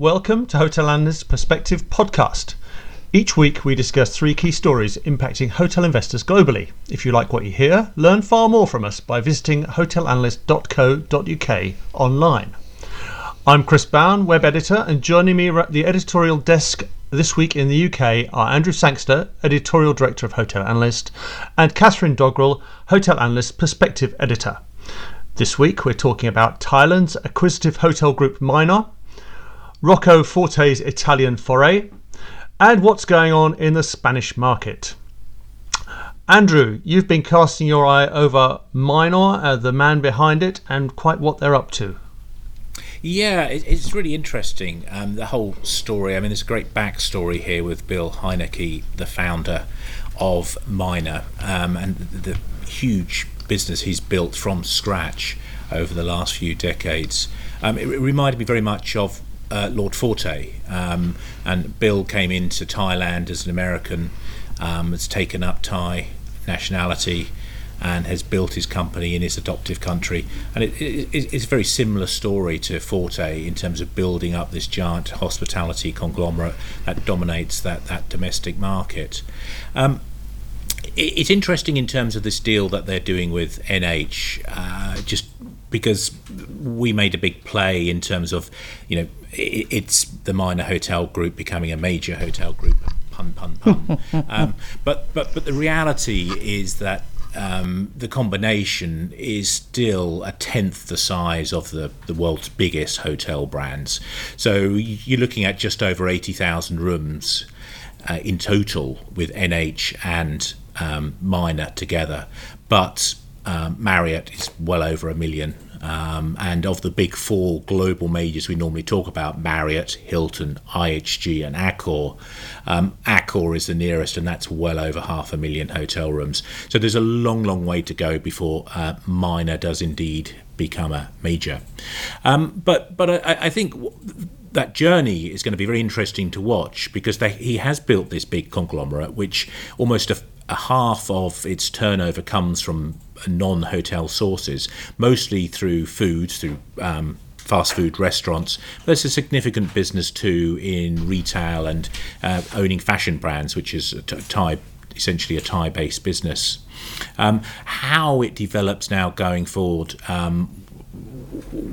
Welcome to Hotel Analyst's Perspective podcast. Each week we discuss three key stories impacting hotel investors globally. If you like what you hear, learn far more from us by visiting hotelanalyst.co.uk online. I'm Chris Bown, web editor, and joining me at the editorial desk this week in the UK are Andrew Sangster, editorial director of Hotel Analyst, and Catherine Doggrell, Hotel Analyst perspective editor. This week we're talking about Thailand's acquisitive hotel group Minor, Rocco Forte's Italian foray, and what's going on in the Spanish market. Andrew, you've been casting your eye over Minor, uh, the man behind it, and quite what they're up to. Yeah, it's really interesting. Um, the whole story. I mean, there's a great backstory here with Bill Heinecke, the founder of Minor, um, and the huge business he's built from scratch over the last few decades. Um, it, reminded me very much of uh, Lord Forte, um, and Bill came into Thailand as an American, um, has taken up Thai nationality and has built his company in his adoptive country. And it, it, it's a very similar story to Forte in terms of building up this giant hospitality conglomerate that dominates that, that domestic market. Um, it, it's interesting in terms of this deal that they're doing with NH, uh, just because we made a big play in terms of, you know, it's the minor hotel group becoming a major hotel group. Pun, pun, pun. um, but, but, but the reality is that um, the combination is still a tenth the size of the, the world's biggest hotel brands. So you're looking at just over 80,000 rooms uh, in total with NH and um, Minor together. But um, Marriott is well over a million um, and of the big four global majors we normally talk about, Marriott, Hilton, IHG, and Accor, um, Accor is the nearest, and that's well over half a million hotel rooms. So there's a long, long way to go before uh, Minor does indeed become a major. Um, but but I, I think. that journey is going to be very interesting to watch because they, he has built this big conglomerate, which almost a, a half of its turnover comes from non hotel sources, mostly through food, through um, fast food restaurants. But there's a significant business too in retail and uh, owning fashion brands, which is a Thai, essentially a Thai based business. Um, how it develops now going forward um,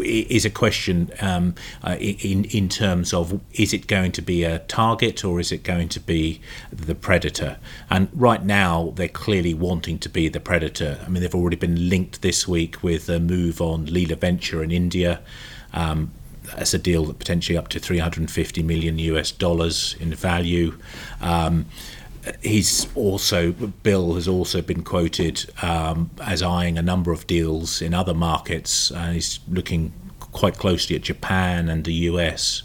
is a question um, uh, in in terms of is it going to be a target or is it going to be the predator? And right now they're clearly wanting to be the predator. I mean they've already been linked this week with a move on Leela Venture in India. Um, that's a deal that potentially up to 350 million US dollars in value. Um, he's also Bill has also been quoted um, as eyeing a number of deals in other markets, and he's looking quite closely at Japan and the US.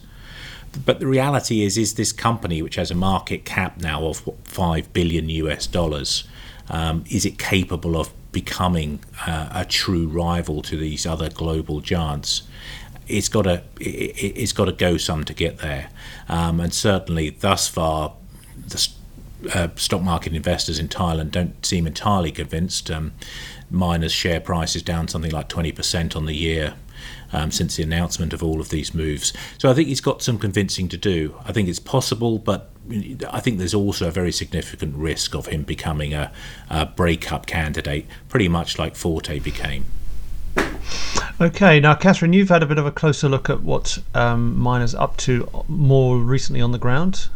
But the reality is, is this company, which has a market cap now of five billion US dollars, um, is it capable of becoming uh, a true rival to these other global giants? It's got to it, has got to go some to get there, um, and certainly thus far, the uh, stock market investors in Thailand don't seem entirely convinced. Um, Minor's share price is down something like 20% on the year. Um, since the announcement of all of these moves. So I think he's got some convincing to do. I think it's possible, but I think there's also a very significant risk of him becoming a, a breakup candidate, pretty much like Forte became. Okay, now Catherine, you've had a bit of a closer look at what um, Minor's up to more recently on the ground.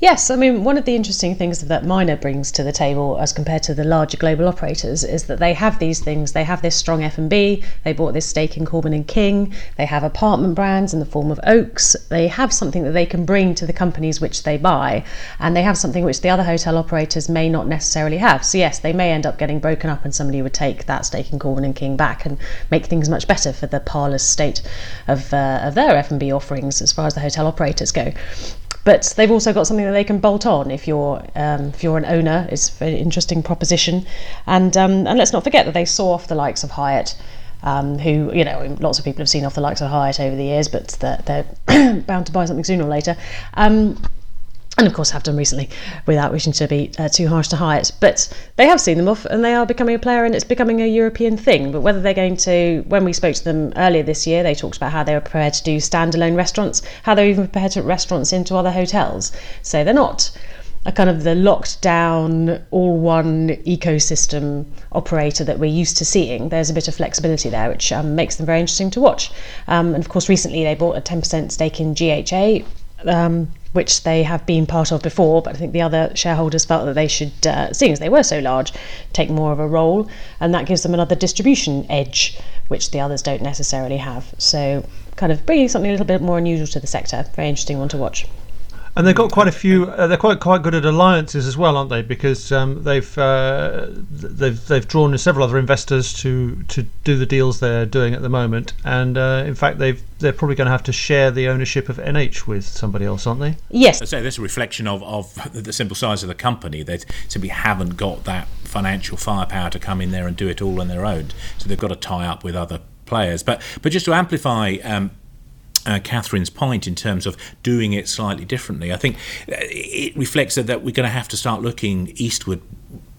Yes, I mean, one of the interesting things that Minor brings to the table as compared to the larger global operators is that they have these things. They have this strong F&B, they bought this stake in Corbin and King, they have apartment brands in the form of Oaks, they have something that they can bring to the companies which they buy, and they have something which the other hotel operators may not necessarily have. So yes, they may end up getting broken up and somebody would take that stake in Corbin and King back and make things much better for the parlous state of, uh, of their F&B offerings as far as the hotel operators go but they've also got something that they can bolt on if you're um, if you're an owner. It's an interesting proposition, and um, and let's not forget that they saw off the likes of Hyatt. Um, who you know lots of people have seen off the likes of Hyatt over the years, but they're, they're bound to buy something sooner or later. Um, and of course have done recently without wishing to be uh, too harsh to Hyatt. But they have seen them off and they are becoming a player and it's becoming a European thing. But whether they're going to, when we spoke to them earlier this year, they talked about how they were prepared to do standalone restaurants, how they're even prepared to put restaurants into other hotels. So they're not a kind of the locked down, all one ecosystem operator that we're used to seeing. There's a bit of flexibility there, which um, makes them very interesting to watch. Um, and of course, recently they bought a 10% stake in GHA. Um, which they have been part of before, but I think the other shareholders felt that they should, uh, seeing as they were so large, take more of a role, and that gives them another distribution edge, which the others don't necessarily have. So, kind of bringing something a little bit more unusual to the sector. Very interesting one to watch. And they've got quite a few. Uh, they're quite quite good at alliances as well, aren't they? Because um, they've uh, they've they've drawn in several other investors to to do the deals they're doing at the moment. And uh, in fact, they've they're probably going to have to share the ownership of NH with somebody else, aren't they? Yes. So say that's a reflection of of the simple size of the company. They simply haven't got that financial firepower to come in there and do it all on their own. So they've got to tie up with other players. But but just to amplify um, uh, Catherine's point in terms of doing it slightly differently. I think uh, it reflects that, that we're going to have to start looking eastward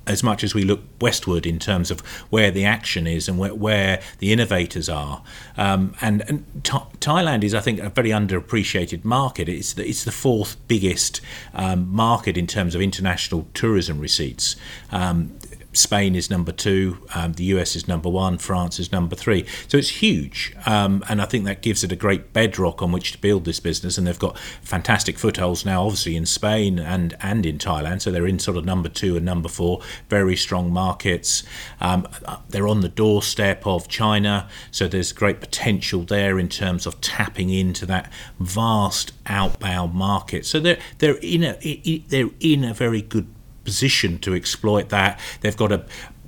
as much as we look westward in terms of where the action is and where, where the innovators are. Um, and, and Thailand is, I think, a very underappreciated market. It's the, it's the fourth biggest um, market in terms of international tourism receipts. Um, Spain is number two, um, the US is number one, France is number three. So it's huge, um, and I think that gives it a great bedrock on which to build this business. And they've got fantastic footholds now, obviously in Spain and and in Thailand. So they're in sort of number two and number four, very strong markets. Um, they're on the doorstep of China, so there's great potential there in terms of tapping into that vast outbound market. So they're they're in a they're in a very good position to exploit that. They've got a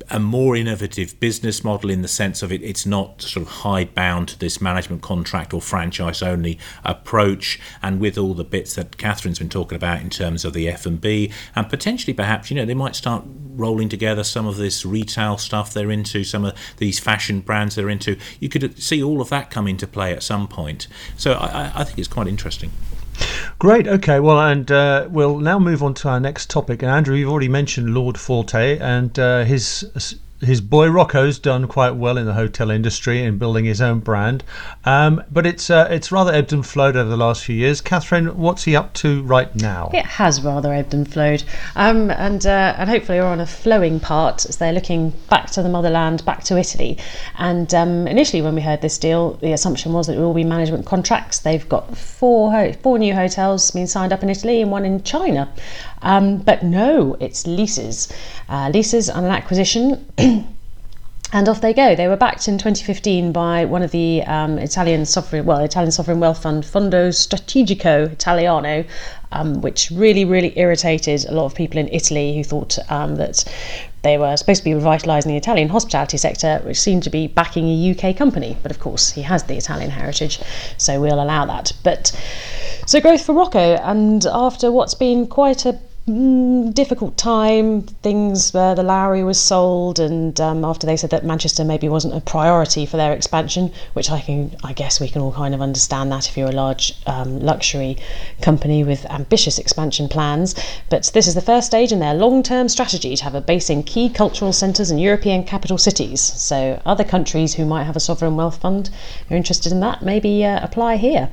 a more innovative business model in the sense of it, it's not sort of hidebound to this management contract or franchise only approach. And with all the bits that Catherine's been talking about in terms of the F&B and potentially perhaps you know they might start rolling together some of this retail stuff they're into some of these fashion brands they're into. You could see all of that come into play at some point. So I, I think it's quite interesting Great. Okay. Well, and uh, we'll now move on to our next topic. And Andrew, you've already mentioned Lord Forte and uh, his his boy Rocco's done quite well in the hotel industry in building his own brand, um, but it's uh, it's rather ebbed and flowed over the last few years. Catherine, what's he up to right now? It has rather ebbed and flowed, um, and uh, and hopefully we're on a flowing part as they're looking back to the motherland, back to Italy. And um, initially, when we heard this deal, the assumption was that it will be management contracts. They've got four ho- four new hotels being signed up in Italy and one in China. Um, but no, it's leases. Uh, leases on an acquisition. And off they go. They were backed in 2015 by one of the um, Italian sovereign, well, Italian sovereign wealth fund, Fondo Strategico Italiano, um, which really, really irritated a lot of people in Italy who thought um, that they were supposed to be revitalising the Italian hospitality sector, which seemed to be backing a UK company. But of course, he has the Italian heritage, so we'll allow that. But so growth for Rocco, and after what's been quite a Mm, difficult time. Things where the Lowry was sold, and um, after they said that Manchester maybe wasn't a priority for their expansion, which I can, I guess we can all kind of understand that if you're a large um, luxury company with ambitious expansion plans. But this is the first stage in their long-term strategy to have a base in key cultural centres and European capital cities. So other countries who might have a sovereign wealth fund who are interested in that, maybe uh, apply here.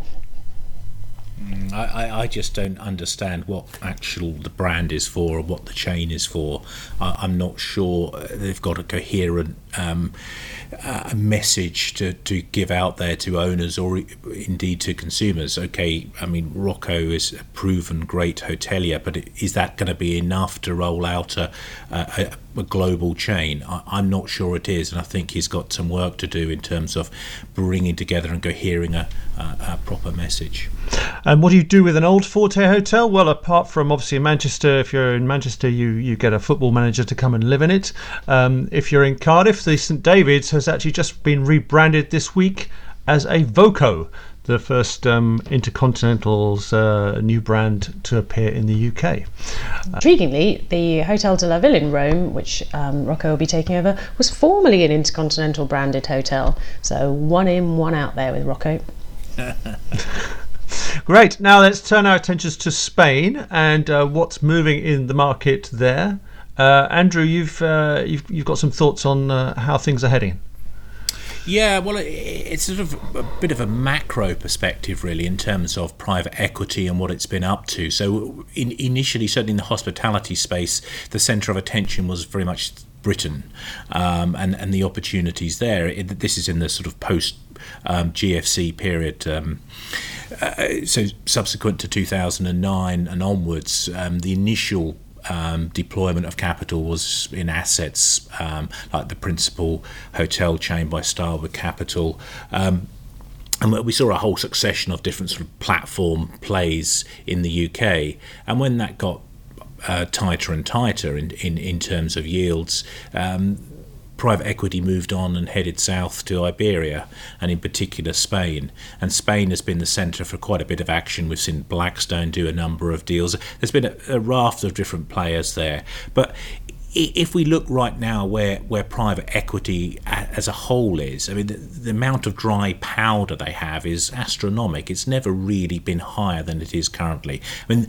Mm, I, I just don't understand what actual the brand is for or what the chain is for. I, am not sure they've got a coherent um, uh, message to, to give out there to owners or indeed to consumers. Okay, I mean, Rocco is a proven great hotelier, but is that going to be enough to roll out a, a, a global chain? I, am not sure it is, and I think he's got some work to do in terms of bringing together and cohering a, a, a proper message. And what do you do with an old Forte hotel? Well, apart from obviously in Manchester, if you're in Manchester, you, you get a football manager to come and live in it. Um, if you're in Cardiff, the St David's has actually just been rebranded this week as a Voco, the first um, Intercontinental's uh, new brand to appear in the UK. Intriguingly, the Hotel de la Ville in Rome, which um, Rocco will be taking over, was formerly an Intercontinental branded hotel. So one in, one out there with Rocco. Great. Now let's turn our attentions to Spain and uh, what's moving in the market there. Uh, Andrew, you've, uh, you've you've got some thoughts on uh, how things are heading. Yeah, well, it's sort of a bit of a macro perspective, really, in terms of private equity and what it's been up to. So, in, initially, certainly in the hospitality space, the centre of attention was very much Britain um, and and the opportunities there. It, this is in the sort of post um, GFC period. Um, uh, so subsequent to 2009 and onwards, um, the initial um, deployment of capital was in assets um, like the principal hotel chain by Starwood Capital. Um, and we saw a whole succession of different sort of platform plays in the UK. And when that got uh, tighter and tighter in, in, in terms of yields, um, private equity moved on and headed south to Iberia and in particular Spain. And Spain has been the centre for quite a bit of action. We've seen Blackstone do a number of deals. There's been a, a raft of different players there. But if we look right now where, where private equity as a whole is, I mean, the, the, amount of dry powder they have is astronomical. It's never really been higher than it is currently. I mean,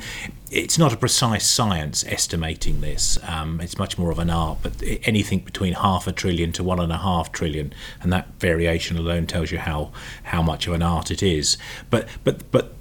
it's not a precise science estimating this. Um, it's much more of an art, but anything between half a trillion to one and a half trillion, and that variation alone tells you how, how much of an art it is. But but but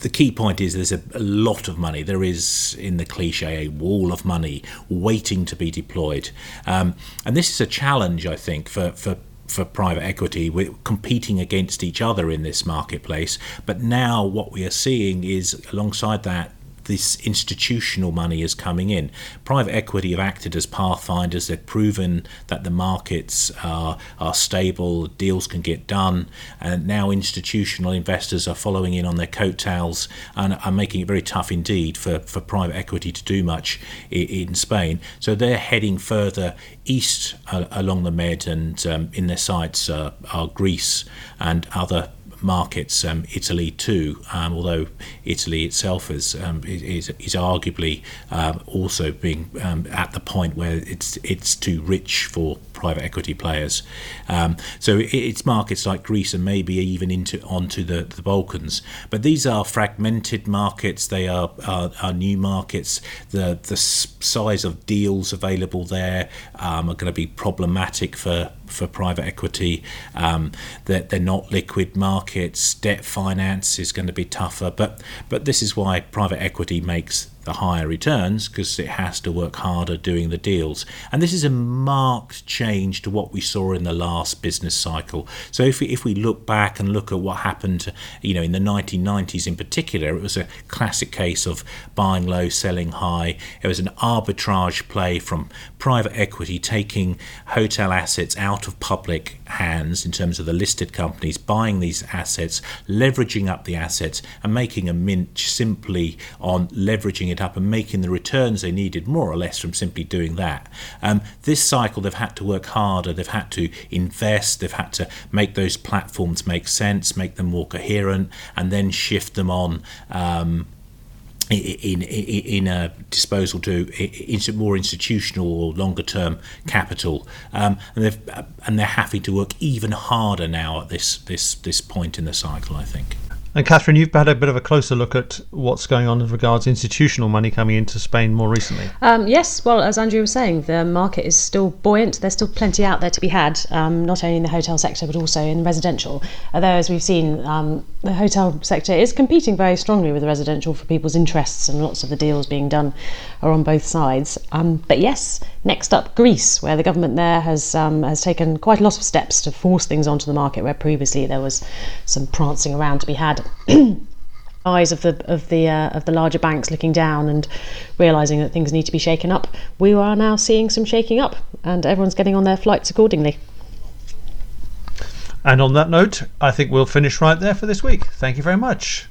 the key point is there's a, a, lot of money. There is, in the cliche, a wall of money waiting to be deployed. Um, and this is a challenge, I think, for, for for private equity. We're competing against each other in this marketplace. But now what we are seeing is, alongside that, this institutional money is coming in. Private equity have acted as pathfinders. They've proven that the markets are, are stable, deals can get done, and now institutional investors are following in on their coattails and are making it very tough indeed for, for private equity to do much in, in Spain. So they're heading further east uh, along the Med, and um, in their sights uh, are Greece and other markets, um, Italy too, um, although Italy itself is um, is, is arguably uh, also being um, at the point where it's it's too rich for private equity players. Um, so it's markets like Greece and maybe even into onto the, the Balkans. But these are fragmented markets. They are, are, are new markets. The the size of deals available there are going to be problematic for for private equity. Um, that they're, they're not liquid markets. Debt finance is going to be tougher. But but this is why private equity makes the higher returns because it has to work harder doing the deals. And this is a marked change to what we saw in the last business cycle. So if we, if we look back and look at what happened, you know, in the 1990s in particular, it was a classic case of buying low, selling high. It was an arbitrage play from private equity taking hotel assets out of public hands in terms of the listed companies, buying these assets, leveraging up the assets, and making a mint simply on leveraging it it up and making the returns they needed more or less from simply doing that. Um, this cycle, they've had to work harder, they've had to invest, they've had to make those platforms make sense, make them more coherent, and then shift them on. Um, in, in, in a disposal to more institutional or longer term capital, um, and they've and they're having to work even harder now at this this this point in the cycle. I think. And Catherine, you've had a bit of a closer look at what's going on as regards institutional money coming into Spain more recently. Um, yes, well, as Andrew was saying, the market is still buoyant. There's still plenty out there to be had, um, not only in the hotel sector but also in residential. Although, as we've seen, um, the hotel sector is competing very strongly with the residential for people's interests, and lots of the deals being done are on both sides. Um, but yes, next up, Greece, where the government there has um, has taken quite a lot of steps to force things onto the market, where previously there was some prancing around to be had. eyes of the of the uh, of the larger banks looking down and realizing that things need to be shaken up, we are now seeing some shaking up, and everyone's getting on their flights accordingly. And on that note, I think we'll finish right there for this week. Thank you very much.